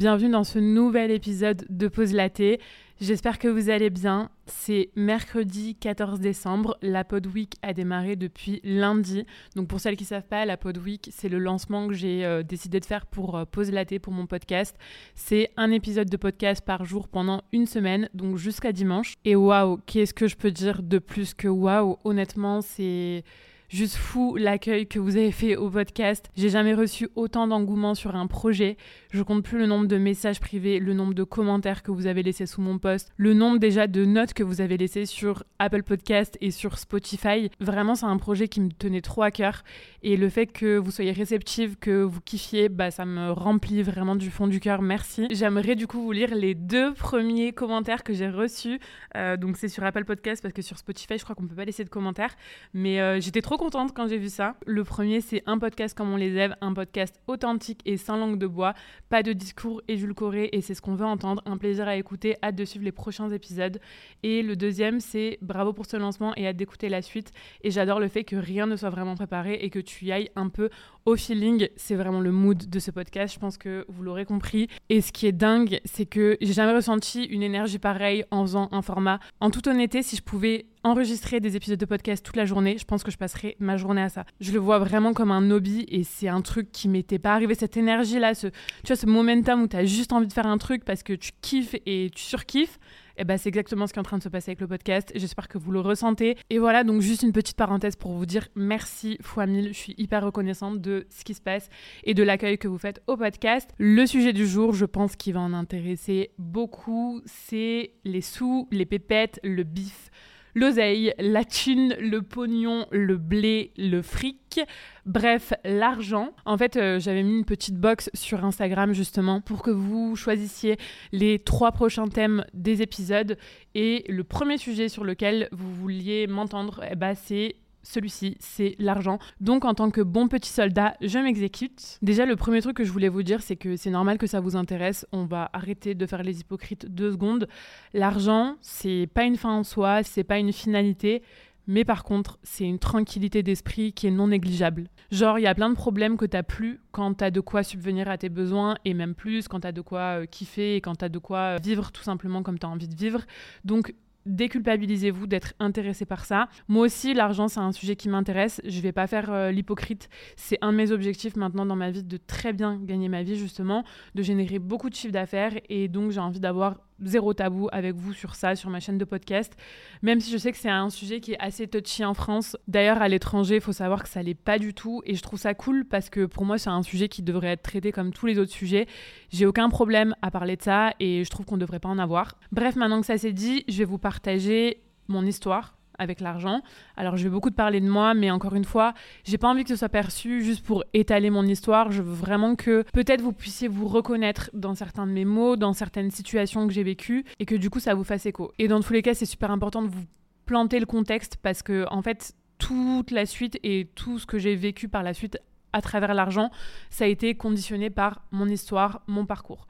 bienvenue dans ce nouvel épisode de Pause Laté. J'espère que vous allez bien. C'est mercredi 14 décembre. La Pod Week a démarré depuis lundi. Donc pour celles qui ne savent pas, la Pod Week, c'est le lancement que j'ai euh, décidé de faire pour euh, Pause Laté pour mon podcast. C'est un épisode de podcast par jour pendant une semaine, donc jusqu'à dimanche. Et waouh, qu'est-ce que je peux dire de plus que waouh? Honnêtement, c'est juste fou l'accueil que vous avez fait au podcast. J'ai jamais reçu autant d'engouement sur un projet. Je compte plus le nombre de messages privés, le nombre de commentaires que vous avez laissés sous mon post, le nombre déjà de notes que vous avez laissées sur Apple Podcast et sur Spotify. Vraiment, c'est un projet qui me tenait trop à cœur et le fait que vous soyez réceptive, que vous kiffiez, bah ça me remplit vraiment du fond du cœur. Merci. J'aimerais du coup vous lire les deux premiers commentaires que j'ai reçus. Euh, donc c'est sur Apple Podcast parce que sur Spotify, je crois qu'on peut pas laisser de commentaires, mais euh, j'étais trop contente quand j'ai vu ça. Le premier, c'est un podcast comme on les aime, un podcast authentique et sans langue de bois, pas de discours édulcoré et c'est ce qu'on veut entendre. Un plaisir à écouter, hâte de suivre les prochains épisodes. Et le deuxième, c'est bravo pour ce lancement et hâte d'écouter la suite. Et j'adore le fait que rien ne soit vraiment préparé et que tu y ailles un peu au feeling. C'est vraiment le mood de ce podcast. Je pense que vous l'aurez compris. Et ce qui est dingue, c'est que j'ai jamais ressenti une énergie pareille en faisant un format. En toute honnêteté, si je pouvais enregistrer des épisodes de podcast toute la journée, je pense que je passerais ma journée à ça. Je le vois vraiment comme un hobby et c'est un truc qui m'était pas arrivé, cette énergie-là, ce, tu vois, ce momentum où tu as juste envie de faire un truc parce que tu kiffes et tu surkiffes. Et eh ben, c'est exactement ce qui est en train de se passer avec le podcast. J'espère que vous le ressentez. Et voilà, donc juste une petite parenthèse pour vous dire merci fois mille. Je suis hyper reconnaissante de ce qui se passe et de l'accueil que vous faites au podcast. Le sujet du jour, je pense qu'il va en intéresser beaucoup, c'est les sous, les pépettes, le bif l'oseille, la thune, le pognon, le blé, le fric, bref, l'argent. En fait, euh, j'avais mis une petite box sur Instagram justement pour que vous choisissiez les trois prochains thèmes des épisodes. Et le premier sujet sur lequel vous vouliez m'entendre, eh ben, c'est celui-ci, c'est l'argent. Donc en tant que bon petit soldat, je m'exécute. Déjà, le premier truc que je voulais vous dire, c'est que c'est normal que ça vous intéresse. On va arrêter de faire les hypocrites deux secondes. L'argent, c'est pas une fin en soi, c'est pas une finalité. Mais par contre, c'est une tranquillité d'esprit qui est non négligeable. Genre, il y a plein de problèmes que t'as plus quand t'as de quoi subvenir à tes besoins, et même plus quand t'as de quoi euh, kiffer et quand t'as de quoi euh, vivre tout simplement comme t'as envie de vivre. Donc, déculpabilisez-vous d'être intéressé par ça. Moi aussi, l'argent, c'est un sujet qui m'intéresse. Je vais pas faire euh, l'hypocrite. C'est un de mes objectifs maintenant dans ma vie de très bien gagner ma vie, justement, de générer beaucoup de chiffres d'affaires. Et donc, j'ai envie d'avoir zéro tabou avec vous sur ça, sur ma chaîne de podcast, même si je sais que c'est un sujet qui est assez touchy en France. D'ailleurs, à l'étranger, il faut savoir que ça l'est pas du tout, et je trouve ça cool parce que pour moi, c'est un sujet qui devrait être traité comme tous les autres sujets. J'ai aucun problème à parler de ça, et je trouve qu'on ne devrait pas en avoir. Bref, maintenant que ça s'est dit, je vais vous partager mon histoire avec l'argent. Alors je vais beaucoup te parler de moi, mais encore une fois, j'ai pas envie que ce soit perçu juste pour étaler mon histoire. Je veux vraiment que peut-être vous puissiez vous reconnaître dans certains de mes mots, dans certaines situations que j'ai vécues, et que du coup ça vous fasse écho. Et dans tous les cas, c'est super important de vous planter le contexte parce que en fait toute la suite et tout ce que j'ai vécu par la suite à travers l'argent, ça a été conditionné par mon histoire, mon parcours.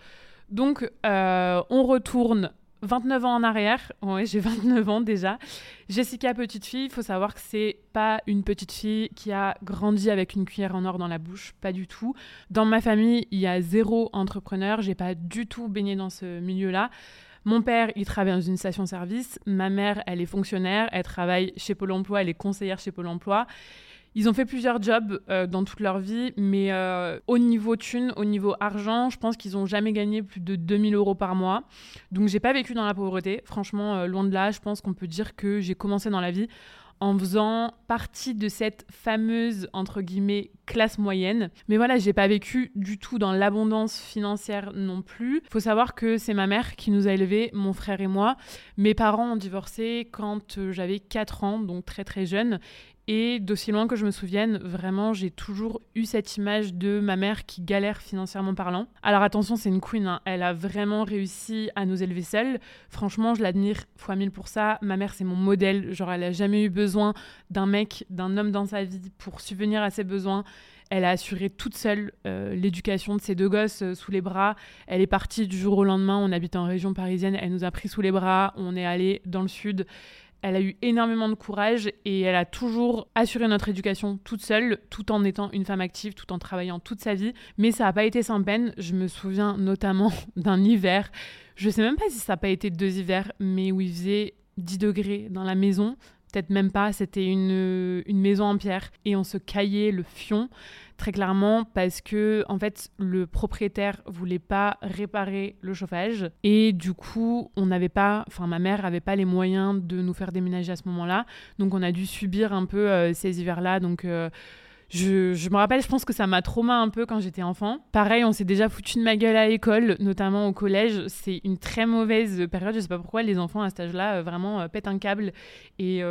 Donc, euh, on retourne 29 ans en arrière, ouais, j'ai 29 ans déjà. Jessica, petite fille, il faut savoir que c'est pas une petite fille qui a grandi avec une cuillère en or dans la bouche, pas du tout. Dans ma famille, il y a zéro entrepreneur, j'ai pas du tout baigné dans ce milieu-là. Mon père, il travaille dans une station-service. Ma mère, elle est fonctionnaire, elle travaille chez Pôle emploi, elle est conseillère chez Pôle emploi. Ils ont fait plusieurs jobs euh, dans toute leur vie, mais euh, au niveau thune, au niveau argent, je pense qu'ils n'ont jamais gagné plus de 2000 euros par mois. Donc j'ai pas vécu dans la pauvreté. Franchement, euh, loin de là, je pense qu'on peut dire que j'ai commencé dans la vie en faisant partie de cette fameuse entre guillemets classe moyenne. Mais voilà, j'ai pas vécu du tout dans l'abondance financière non plus. Faut savoir que c'est ma mère qui nous a élevés, mon frère et moi. Mes parents ont divorcé quand j'avais 4 ans, donc très très jeune. Et d'aussi loin que je me souvienne, vraiment, j'ai toujours eu cette image de ma mère qui galère financièrement parlant. Alors attention, c'est une queen, hein. elle a vraiment réussi à nous élever seule. Franchement, je l'admire fois mille pour ça. Ma mère, c'est mon modèle. Genre, elle a jamais eu besoin d'un mec, d'un homme dans sa vie pour subvenir à ses besoins. Elle a assuré toute seule euh, l'éducation de ses deux gosses euh, sous les bras. Elle est partie du jour au lendemain. On habite en région parisienne. Elle nous a pris sous les bras. On est allé dans le sud Elle a eu énormément de courage et elle a toujours assuré notre éducation toute seule, tout en étant une femme active, tout en travaillant toute sa vie. Mais ça n'a pas été sans peine. Je me souviens notamment d'un hiver. Je sais même pas si ça n'a pas été deux hivers, mais où il faisait 10 degrés dans la maison. Peut-être même pas, c'était une, une maison en pierre et on se caillait le fion très clairement parce que en fait le propriétaire voulait pas réparer le chauffage et du coup on n'avait pas enfin ma mère avait pas les moyens de nous faire déménager à ce moment-là donc on a dû subir un peu euh, ces hivers là donc euh, je, me rappelle, je pense que ça m'a traumatisé un peu quand j'étais enfant. Pareil, on s'est déjà foutu de ma gueule à l'école, notamment au collège. C'est une très mauvaise période. Je sais pas pourquoi les enfants à cet âge-là euh, vraiment pètent un câble et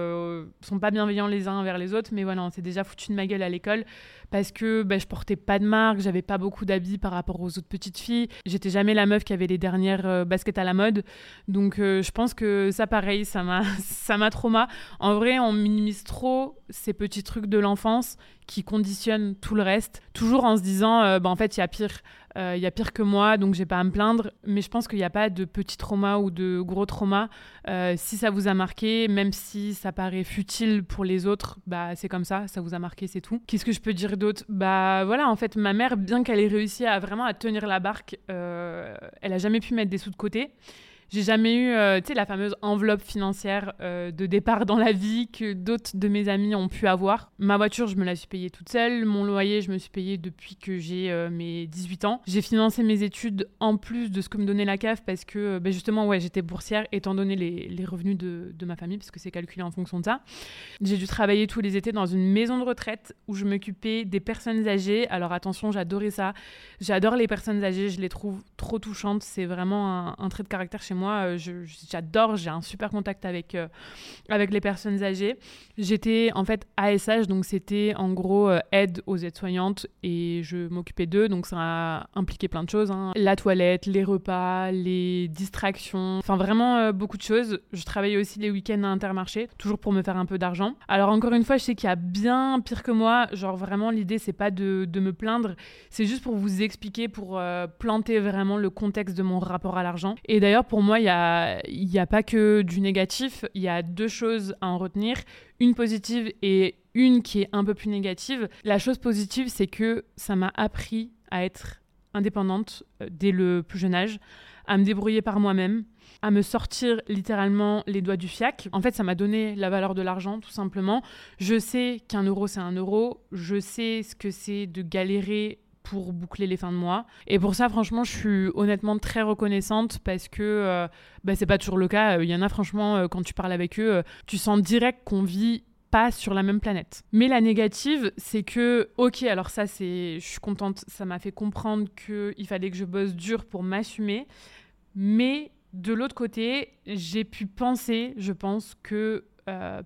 sont pas bienveillants les uns envers les autres. Mais voilà, on s'est déjà foutu de ma gueule à l'école parce que bah, je portais pas de marque, j'avais pas beaucoup d'habits par rapport aux autres petites filles. J'étais jamais la meuf qui avait les dernières euh, baskets à la mode. Donc euh, je pense que ça pareil, ça m'a ça. En vrai, on minimise trop ces petits trucs de l'enfance qui conditionnent tout le reste, toujours en se disant euh, bah, en fait, il y a pire. Euh, il y a pire que moi, donc j'ai pas à me plaindre. Mais je pense qu'il n'y a pas de petits traumas ou de gros traumas. Euh, si ça vous a marqué, même si ça paraît futile pour les autres, bah c'est comme ça, ça vous a marqué, c'est tout. Qu'est-ce que je peux dire d'autre? Bah voilà, en fait, ma mère, bien qu'elle ait réussi à vraiment à tenir la barque, euh, elle a jamais pu mettre des sous de côté. J'ai jamais eu, euh, tu sais, la fameuse enveloppe financière euh, de départ dans la vie que d'autres de mes amis ont pu avoir. Ma voiture, je me la suis payée toute seule. Mon loyer, je me suis payée depuis que j'ai euh, mes 18 ans. J'ai financé mes études en plus de ce que me donnait la CAF parce que, ben justement, ouais, j'étais boursière étant donné les, revenus de, ma famille parce que c'est calculé en fonction de ça. J'ai dû travailler tous les étés dans une maison de retraite où je m'occupais des personnes âgées. Alors attention, j'adorais ça. J'adore les personnes âgées, je les trouve trop touchantes. C'est vraiment un trait de caractère chez moi moi, euh, j'adore, j'ai un super contact avec, euh, avec les personnes âgées. J'étais en fait ASH, donc c'était en gros euh, aide aux aides-soignantes et je m'occupais d'eux, donc ça a impliqué plein de choses. Hein. La toilette, les repas, les distractions, enfin vraiment beaucoup de choses. Je travaillais aussi les week-ends à Intermarché, toujours pour me faire un peu d'argent. Alors encore une fois, je sais qu'il y a bien pire que moi, genre vraiment l'idée c'est pas de, de, me plaindre, c'est juste pour vous expliquer, pour planter vraiment le contexte de mon rapport à l'argent. Et d'ailleurs pour moi, moi, il n'y a, a pas que du négatif, il y a deux choses à en retenir, une positive et une qui est un peu plus négative. La chose positive, c'est que ça m'a appris à être indépendante euh, dès le plus jeune âge, à me débrouiller par moi-même, à me sortir littéralement les doigts du fiac. En fait, ça m'a donné la valeur de l'argent, tout simplement. Je sais qu'un euro, c'est un euro. Je sais ce que c'est de galérer pour boucler les fins de mois. Et pour ça, franchement, je suis honnêtement très reconnaissante parce que euh, bah, c'est pas toujours le cas. Il y en a, franchement, euh, quand tu parles avec eux, euh, tu sens direct qu'on vit pas sur la même planète. Mais la négative, c'est que, ok, alors ça, c'est, je suis contente, ça m'a fait comprendre qu'il fallait que je bosse dur pour m'assumer. Mais de l'autre côté, j'ai pu penser, je pense, que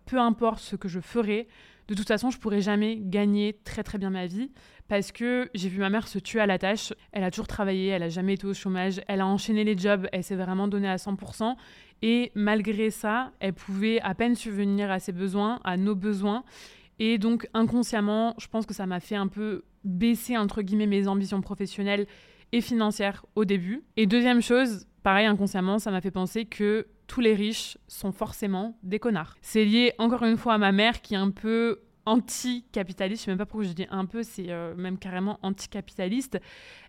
peu importe ce que je ferais, de toute façon, je pourrais jamais gagner très très bien ma vie parce que j'ai vu ma mère se tuer à la tâche. Elle a toujours travaillé, elle a jamais été au chômage, elle a enchaîné les jobs, elle s'est vraiment donnée à 100%. Et malgré ça, elle pouvait à peine subvenir à ses besoins, à nos besoins. Et donc inconsciemment, je pense que ça m'a fait un peu baisser entre guillemets mes ambitions professionnelles et financières au début. Et deuxième chose, pareil inconsciemment, ça m'a fait penser que tous les riches sont forcément des connards. C'est lié encore une fois à ma mère qui est un peu anti-capitaliste, je sais même pas pourquoi je dis un peu, c'est euh, même carrément anti-capitaliste.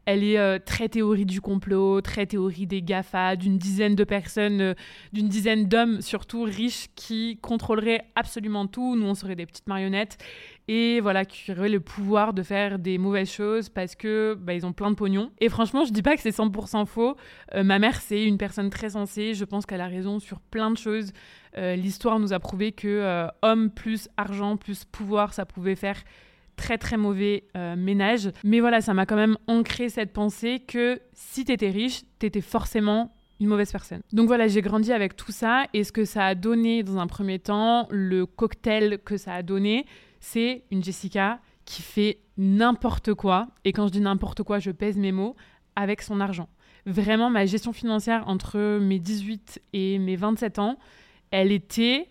Elle est euh, très théorie du complot, très théorie des GAFA, d'une dizaine de personnes, euh, d'une dizaine d'hommes surtout riches qui contrôleraient absolument tout. Nous, on serait des petites marionnettes et voilà, qui auraient le pouvoir de faire des mauvaises choses parce que bah, ils ont plein de pognon. Et franchement, je dis pas que c'est 100% faux. ma mère, c'est une personne très sensée. Je pense qu'elle a raison sur plein de choses. Euh, l'histoire nous a prouvé que euh, homme plus argent plus pouvoir, ça pouvait faire très très mauvais euh, ménage. Mais voilà, ça m'a quand même ancré cette pensée que si t'étais riche, t'étais forcément une mauvaise personne. Donc voilà, j'ai grandi avec tout ça et ce que ça a donné dans un premier temps, le cocktail que ça a donné, c'est une Jessica qui fait n'importe quoi. Et quand je dis n'importe quoi, je pèse mes mots avec son argent. Vraiment, ma gestion financière entre mes 18 et mes 27 ans, elle était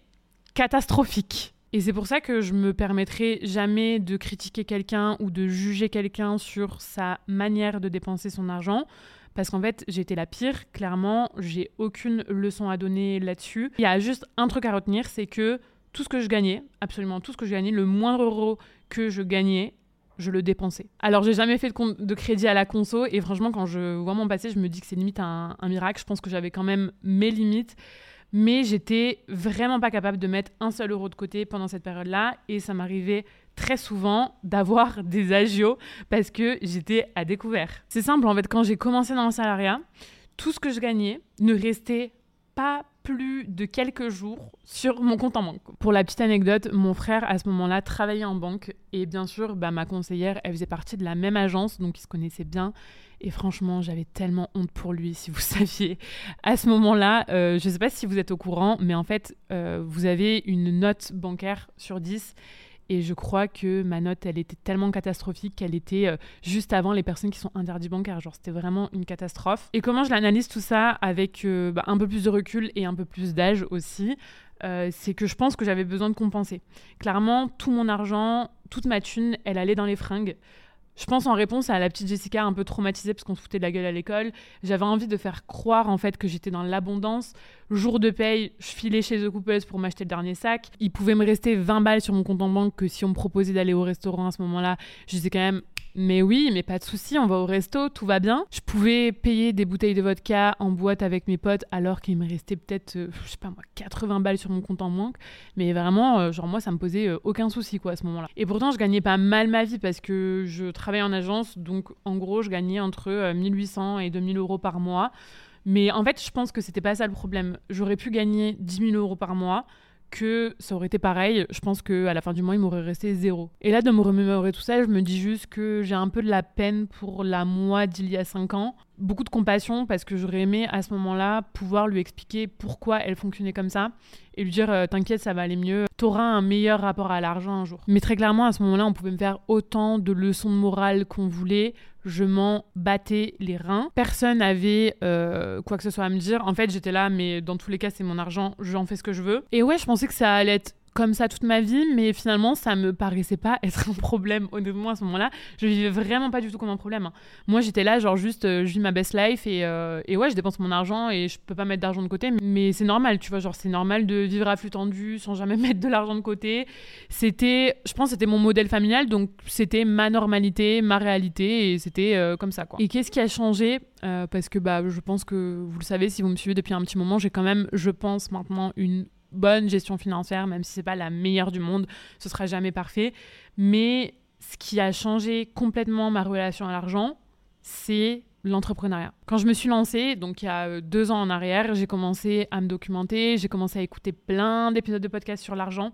catastrophique. Et c'est pour ça que je me permettrai jamais de critiquer quelqu'un ou de juger quelqu'un sur sa manière de dépenser son argent. parce qu'en fait, j'étais la pire. Clairement, j'ai aucune leçon à donner là-dessus. Il y a juste un truc à retenir, c'est que tout ce que je gagnais, absolument tout ce que je gagnais, le moindre euro que je gagnais, je le dépensais. Alors, j'ai jamais fait de, de, crédit à la conso et franchement, quand je vois mon passé, je me dis que c'est limite un, un miracle. Je pense que j'avais quand même mes limites mais j'étais vraiment pas capable de mettre un seul euro de côté pendant cette période-là et ça m'arrivait très souvent d'avoir des agios parce que j'étais à découvert. C'est simple, en fait, quand j'ai commencé dans le salariat, tout ce que je gagnais ne restait pas plus de quelques jours sur mon compte en banque. Pour la petite anecdote, mon frère à ce moment-là travaillait en banque et bien sûr, bah, ma conseillère, elle faisait partie de la même agence, donc ils se connaissaient bien. Et franchement, j'avais tellement honte pour lui, si vous saviez. À ce moment-là, euh, je ne sais pas si vous êtes au courant, mais en fait, euh, vous avez une note bancaire sur 10 et je crois que ma note, elle était tellement catastrophique qu'elle était euh, juste avant les personnes qui sont interdites bancaires. Genre, c'était vraiment une catastrophe. Et comment je l'analyse tout ça avec euh, bah, un peu plus de recul et un peu plus d'âge aussi euh, c'est que je pense que j'avais besoin de compenser. Clairement, tout mon argent, toute ma thune, elle allait dans les fringues. Je pense en réponse à la petite Jessica un peu traumatisée parce qu'on se foutait de la gueule à l'école. J'avais envie de faire croire en fait que j'étais dans l'abondance. Jour de paye, je filais chez The Couples pour m'acheter le dernier sac. Il pouvait me rester 20 balles sur mon compte en banque que si on me proposait d'aller au restaurant à ce moment-là, je disais quand même mais oui, mais pas de souci, on va au resto, tout va bien. Je pouvais payer des bouteilles de vodka en boîte avec mes potes alors qu'il me restait peut-être, euh, je sais pas moi, 80 balles sur mon compte en banque. Mais vraiment, euh, genre moi, ça me posait euh, aucun souci quoi à ce moment-là. Et pourtant, je gagnais pas mal ma vie parce que je en agence, donc en gros, je gagnais entre 1800 et 2000 euros par mois. Mais en fait, je pense que c'était pas ça le problème. J'aurais pu gagner 10 000 euros par mois que ça aurait été pareil. Je pense qu'à la fin du mois, il m'aurait resté zéro. Et là, de me remémorer tout ça, je me dis juste que j'ai un peu de la peine pour la moi d'il y a 5 ans. Beaucoup de compassion parce que j'aurais aimé à ce moment-là pouvoir lui expliquer pourquoi elle fonctionnait comme ça et lui dire euh, t'inquiète ça va aller mieux, t'auras un meilleur rapport à l'argent un jour. Mais très clairement à ce moment-là on pouvait me faire autant de leçons de morale qu'on voulait, je m'en battais les reins. Personne n'avait euh, quoi que ce soit à me dire. En fait, j'étais là, mais dans tous les cas, c'est mon argent, j'en fais ce que je veux. Et ouais, je pensais que ça allait être comme ça toute ma vie, mais finalement, ça me paraissait pas être un problème. Honnêtement, à ce moment-là, je vivais vraiment pas du tout comme un problème. Hein. Moi, j'étais là, genre juste, euh, je vis ma best life et, euh, et, ouais, je dépense mon argent et je peux pas mettre d'argent de côté, mais c'est normal, tu vois, genre c'est normal de vivre à flux tendu sans jamais mettre de l'argent de côté. C'était, je pense, c'était mon modèle familial, donc c'était ma normalité, ma réalité et c'était euh, comme ça, quoi. Et qu'est-ce qui a changé? Parce que bah, je pense que vous le savez, si vous me suivez depuis un petit moment, j'ai quand même, je pense maintenant, une bonne gestion financière, même si c'est pas la meilleure du monde, ce sera jamais parfait. Mais ce qui a changé complètement ma relation à l'argent, c'est l'entrepreneuriat. Quand je me suis lancée, donc il y a euh, deux ans en arrière, j'ai commencé à me documenter, j'ai commencé à écouter plein d'épisodes de podcasts sur l'argent,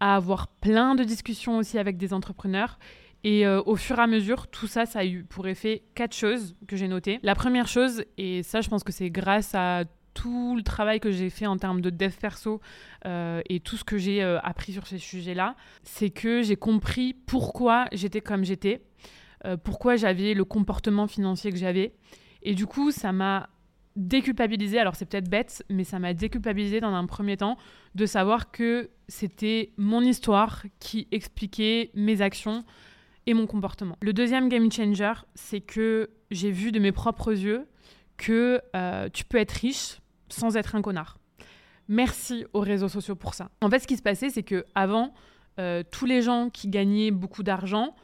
à avoir plein de discussions aussi avec des entrepreneurs. Et euh, au fur et à mesure, tout ça, ça a eu pour effet quatre choses que j'ai notées. La première chose, et ça je pense que c'est grâce à tout le travail que j'ai fait en termes de dev perso euh, et tout ce que j'ai euh, appris sur ces sujets-là, c'est que j'ai compris pourquoi j'étais comme j'étais, euh, pourquoi j'avais le comportement financier que j'avais. Et du coup, ça m'a déculpabilisé, alors c'est peut-être bête, mais ça m'a déculpabilisé dans un premier temps de savoir que c'était mon histoire qui expliquait mes actions et mon comportement. Le deuxième game changer, c'est que j'ai vu de mes propres yeux que tu peux être riche sans être un connard. Merci aux réseaux sociaux pour ça. En fait, ce qui se passait, c'est que avant, euh, tous les gens qui gagnaient beaucoup d'argent,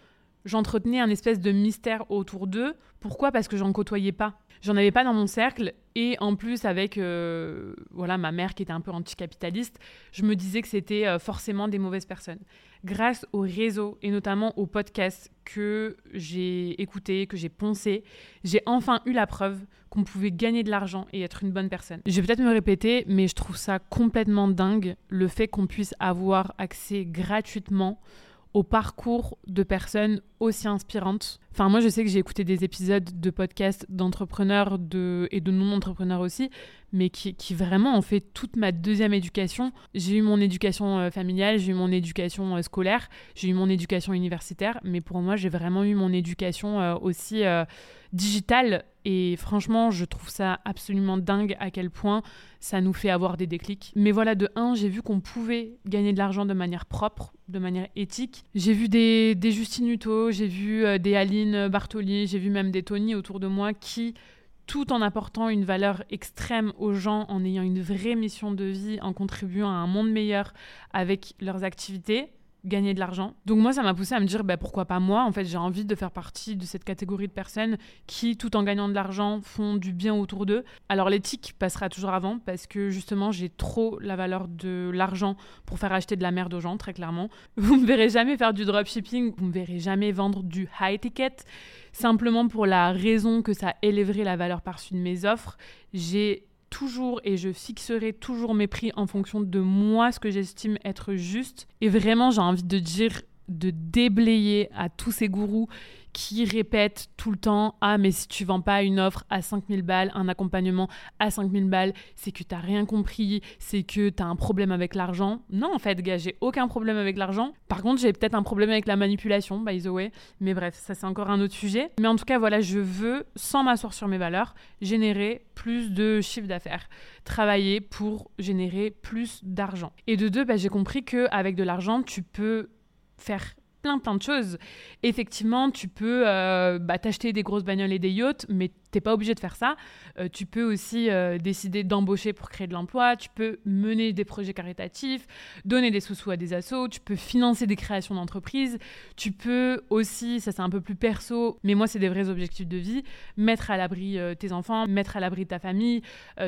j'entretenais un espèce de mystère autour d'eux. Pourquoi? Parce que j'en côtoyais pas. J'en avais pas dans mon cercle. Et en plus, avec euh, voilà ma mère qui était un peu anticapitaliste, je me disais que c'était euh, forcément des mauvaises personnes. Grâce aux réseaux et notamment aux podcasts que j'ai écoutés, que j'ai poncés, j'ai enfin eu la preuve qu'on pouvait gagner de l'argent et être une bonne personne. Je vais peut-être me répéter, mais je trouve ça complètement dingue le fait qu'on puisse avoir accès gratuitement au parcours de personnes aussi inspirantes. Enfin, moi, je sais que j'ai écouté des épisodes de podcasts d'entrepreneurs de... et de non-entrepreneurs aussi, mais qui, vraiment ont fait toute ma deuxième éducation. J'ai eu mon éducation euh, familiale, j'ai eu mon éducation euh, scolaire, j'ai eu mon éducation universitaire, mais pour moi, j'ai vraiment eu mon éducation euh, aussi digitale. Et franchement, je trouve ça absolument dingue à quel point ça nous fait avoir des déclics. Mais voilà, de un, j'ai vu qu'on pouvait gagner de l'argent de manière propre, de manière éthique. J'ai vu des, Justine Hutto, j'ai vu des Aline Bartoli, j'ai vu même des Tony autour de moi qui tout en apportant une valeur extrême aux gens, en ayant une vraie mission de vie, en contribuant à un monde meilleur avec leurs activités, gagner de l'argent. Donc moi, ça m'a poussé à me dire, bah, pourquoi pas moi? En fait, j'ai envie de faire partie de cette catégorie de personnes qui, tout en gagnant de l'argent, font du bien autour d'eux. Alors l'éthique passera toujours avant parce que justement, j'ai trop la valeur de l'argent pour faire acheter de la merde aux gens, très clairement. Vous me verrez jamais faire du dropshipping, vous me verrez jamais vendre du high ticket, simplement pour la raison que ça élèverait la valeur perçue de mes offres. J'ai toujours et je fixerai toujours mes prix en fonction de moi, ce que j'estime être juste. Et vraiment, j'ai envie de dire de déblayer à tous ces gourous qui répètent tout le temps Ah, mais si tu vends pas une offre à 5000 balles, un accompagnement à 5000 balles, c'est que tu rien compris, c'est que tu as un problème avec l'argent. Non, en fait, gars, j'ai aucun problème avec l'argent. Par contre, j'ai peut-être un problème avec la manipulation, by the way. Mais bref, ça, c'est encore un autre sujet. Mais en tout cas, voilà, je veux, sans m'asseoir sur mes valeurs, générer plus de chiffre d'affaires. Travailler pour générer plus d'argent. Et de deux, bah, j'ai compris qu'avec de l'argent, tu peux faire plein plein de choses. Effectivement, tu peux euh, bah, t'acheter des grosses bagnoles et des yachts, mais t'es pas obligé de faire ça. Euh, tu peux aussi euh, décider d'embaucher pour créer de l'emploi. Tu peux mener des projets caritatifs, donner des sous-sous à des assos. Tu peux financer des créations d'entreprises. Tu peux aussi, ça c'est un peu plus perso, mais moi c'est des vrais objectifs de vie, mettre à l'abri tes enfants, mettre à l'abri ta famille,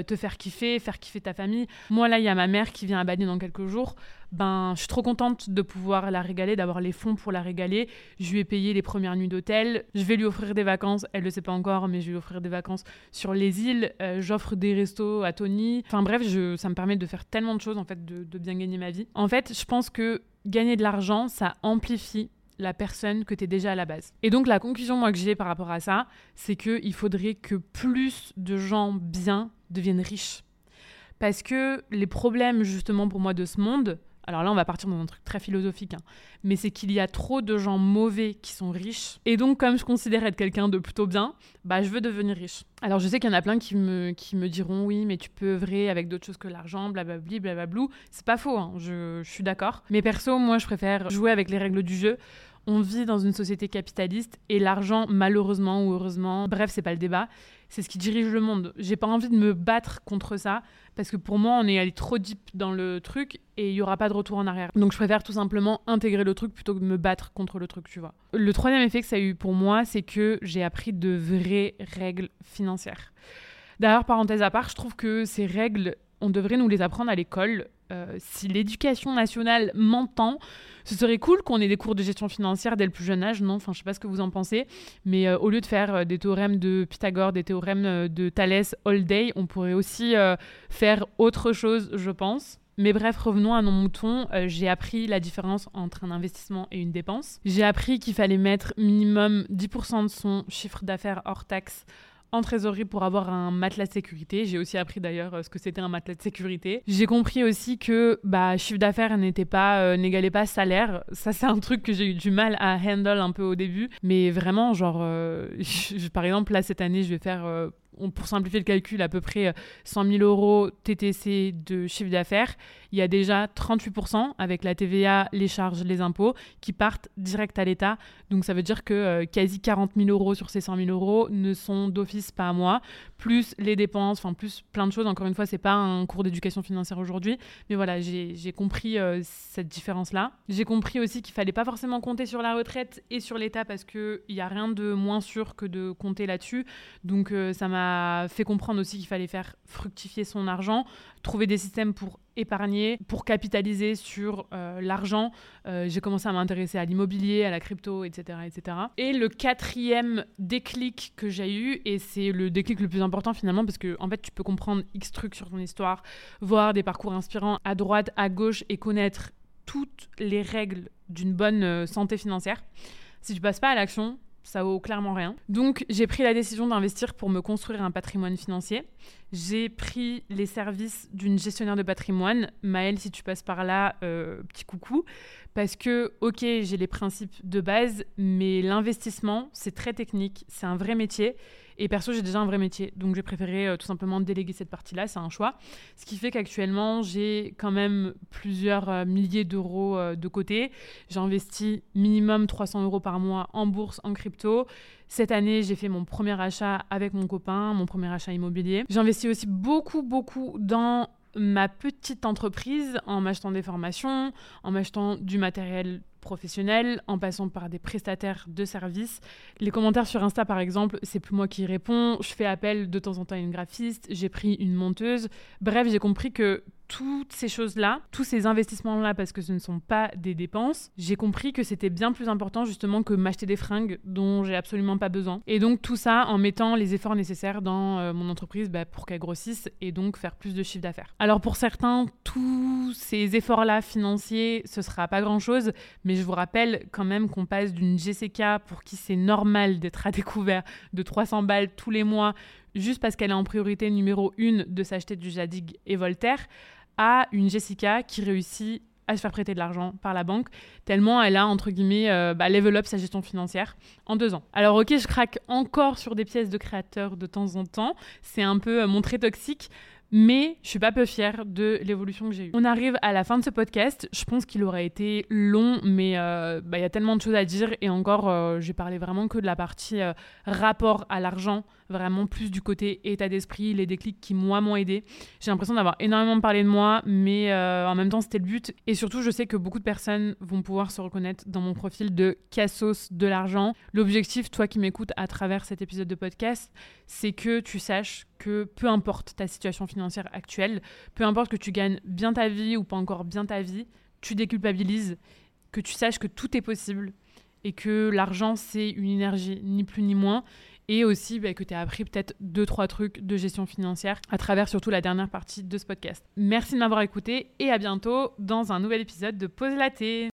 te faire kiffer, faire kiffer ta famille. Moi là, il y a ma mère qui vient à Bagneux dans quelques jours. Ben, je suis trop contente de pouvoir la régaler, d'avoir les fonds pour la régaler. Je lui ai payé les premières nuits d'hôtel. Je vais lui offrir des vacances. Elle le sait pas encore, mais je vais lui offrir des vacances sur les îles. Euh, j'offre des restos à Tony. Enfin bref, ça me permet de faire tellement de choses en fait, de, bien gagner ma vie. En fait, je pense que gagner de l'argent, ça amplifie la personne que tu es déjà à la base. Et donc la conclusion que j'ai par rapport à ça, c'est qu'il faudrait que plus de gens bien deviennent riches. Parce que les problèmes justement pour moi de ce monde, alors là, on va partir dans un truc très philosophique, hein. mais c'est qu'il y a trop de gens mauvais qui sont riches. Et donc, comme je considère être quelqu'un de plutôt bien, bah, je veux devenir riche. Alors, je sais qu'il y en a plein qui me, qui me diront oui, mais tu peux œuvrer avec d'autres choses que l'argent, blablabli, blablablou. C'est pas faux, hein. je, je suis d'accord. Mais perso, moi, je préfère jouer avec les règles du jeu. On vit dans une société capitaliste et l'argent, malheureusement ou heureusement, bref, c'est pas le débat, c'est ce qui dirige le monde. J'ai pas envie de me battre contre ça parce que pour moi, on est allé trop deep dans le truc et il y aura pas de retour en arrière. Donc je préfère tout simplement intégrer le truc plutôt que de me battre contre le truc, tu vois. Le troisième effet que ça a eu pour moi, c'est que j'ai appris de vraies règles financières. D'ailleurs, parenthèse à part, je trouve que ces règles, on devrait nous les apprendre à l'école. Euh, si l'éducation nationale m'entend, ce serait cool qu'on ait des cours de gestion financière dès le plus jeune âge, non? Enfin, je sais pas ce que vous en pensez, mais euh, au lieu de faire euh, des théorèmes de Pythagore, des théorèmes de Thalès all day, on pourrait aussi faire autre chose, je pense. Mais bref, revenons à nos moutons. j'ai appris la différence entre un investissement et une dépense. J'ai appris qu'il fallait mettre minimum 10% de son chiffre d'affaires hors taxe en trésorerie pour avoir un matelas de sécurité. J'ai aussi appris d'ailleurs euh, ce que c'était un matelas de sécurité. J'ai compris aussi que bah, chiffre d'affaires n'était pas euh, n'égalait pas salaire. Ça c'est un truc que j'ai eu du mal à handle un peu au début, mais vraiment genre euh, par exemple là cette année je vais faire pour simplifier le calcul, à peu près 100 000 euros TTC de chiffre d'affaires, il y a déjà 38% avec la TVA, les charges, les impôts qui partent direct à l'État. Donc ça veut dire que euh, quasi 40 000 euros sur ces 100 000 euros ne sont d'office pas à moi, plus les dépenses, enfin plus plein de choses. Encore une fois, c'est pas un cours d'éducation financière aujourd'hui, mais voilà, j'ai compris euh, cette différence-là. J'ai compris aussi qu'il fallait pas forcément compter sur la retraite et sur l'État parce qu'il n'y a rien de moins sûr que de compter là-dessus. Donc euh, ça m'a fait comprendre aussi qu'il fallait faire fructifier son argent, trouver des systèmes pour épargner, pour capitaliser sur euh, l'argent. Euh, j'ai commencé à m'intéresser à l'immobilier, à la crypto, etc., etc. Et le quatrième déclic que j'ai eu, et c'est le déclic le plus important finalement, parce que en fait tu peux comprendre X trucs sur ton histoire, voir des parcours inspirants à droite, à gauche et connaître toutes les règles d'une bonne euh, santé financière. Si tu passes pas à l'action, ça vaut clairement rien. Donc j'ai pris la décision d'investir pour me construire un patrimoine financier. J'ai pris les services d'une gestionnaire de patrimoine. Maëlle, si tu passes par là, euh, petit coucou. Parce que, ok, j'ai les principes de base, mais l'investissement, c'est très technique, c'est un vrai métier. Et perso, j'ai déjà un vrai métier, donc j'ai préféré euh, tout simplement déléguer cette partie-là, c'est un choix. Ce qui fait qu'actuellement, j'ai quand même plusieurs euh, milliers d'euros euh, de côté. J'ai investi minimum 300 euros par mois en bourse, en crypto. Cette année, j'ai fait mon premier achat avec mon copain, mon premier achat immobilier. J'investis aussi beaucoup, beaucoup dans ma petite entreprise en m'achetant des formations, en m'achetant du matériel professionnel, en passant par des prestataires de services. Les commentaires sur Insta, par exemple, c'est plus moi qui réponds. Je fais appel de temps en temps à une graphiste. J'ai pris une monteuse. Bref, j'ai compris que toutes ces choses-là, tous ces investissements-là, parce que ce ne sont pas des dépenses, j'ai compris que c'était bien plus important justement que m'acheter des fringues dont j'ai absolument pas besoin. Et donc tout ça en mettant les efforts nécessaires dans euh, mon entreprise bah, pour qu'elle grossisse et donc faire plus de chiffre d'affaires. Alors pour certains, tous ces efforts-là financiers, ce sera pas grand-chose, mais je vous rappelle quand même qu'on passe d'une GCK pour qui c'est normal d'être à découvert de 300 balles tous les mois juste parce qu'elle est en priorité numéro une de s'acheter du Jadig et Voltaire, à une Jessica qui réussit à se faire prêter de l'argent par la banque, tellement elle a, entre guillemets, euh, bah, level up sa gestion financière en deux ans. Alors ok, je craque encore sur des pièces de créateurs de temps en temps, c'est un peu euh, mon trait toxique, mais je suis pas peu fière de l'évolution que j'ai eue. On arrive à la fin de ce podcast. Je pense qu'il aurait été long, mais euh, bah, il y a tellement de choses à dire. Et encore, j'ai parlé vraiment que de la partie rapport à l'argent, vraiment plus du côté état d'esprit, les déclics qui, moi, m'ont aidé. J'ai l'impression d'avoir énormément parlé de moi, mais euh, en même temps, c'était le but. Et surtout, je sais que beaucoup de personnes vont pouvoir se reconnaître dans mon profil de cassos de l'argent. L'objectif, toi qui m'écoutes à travers cet épisode de podcast, c'est que tu saches que peu importe ta situation actuelle, peu importe que tu gagnes bien ta vie ou pas encore bien ta vie, tu déculpabilises, que tu saches que tout est possible et que l'argent, c'est une énergie, ni plus ni moins, et aussi bah, que tu as appris peut-être deux, trois trucs de gestion financière à travers surtout la dernière partie de ce podcast. Merci de m'avoir écouté et à bientôt dans un nouvel épisode de Pause Laté.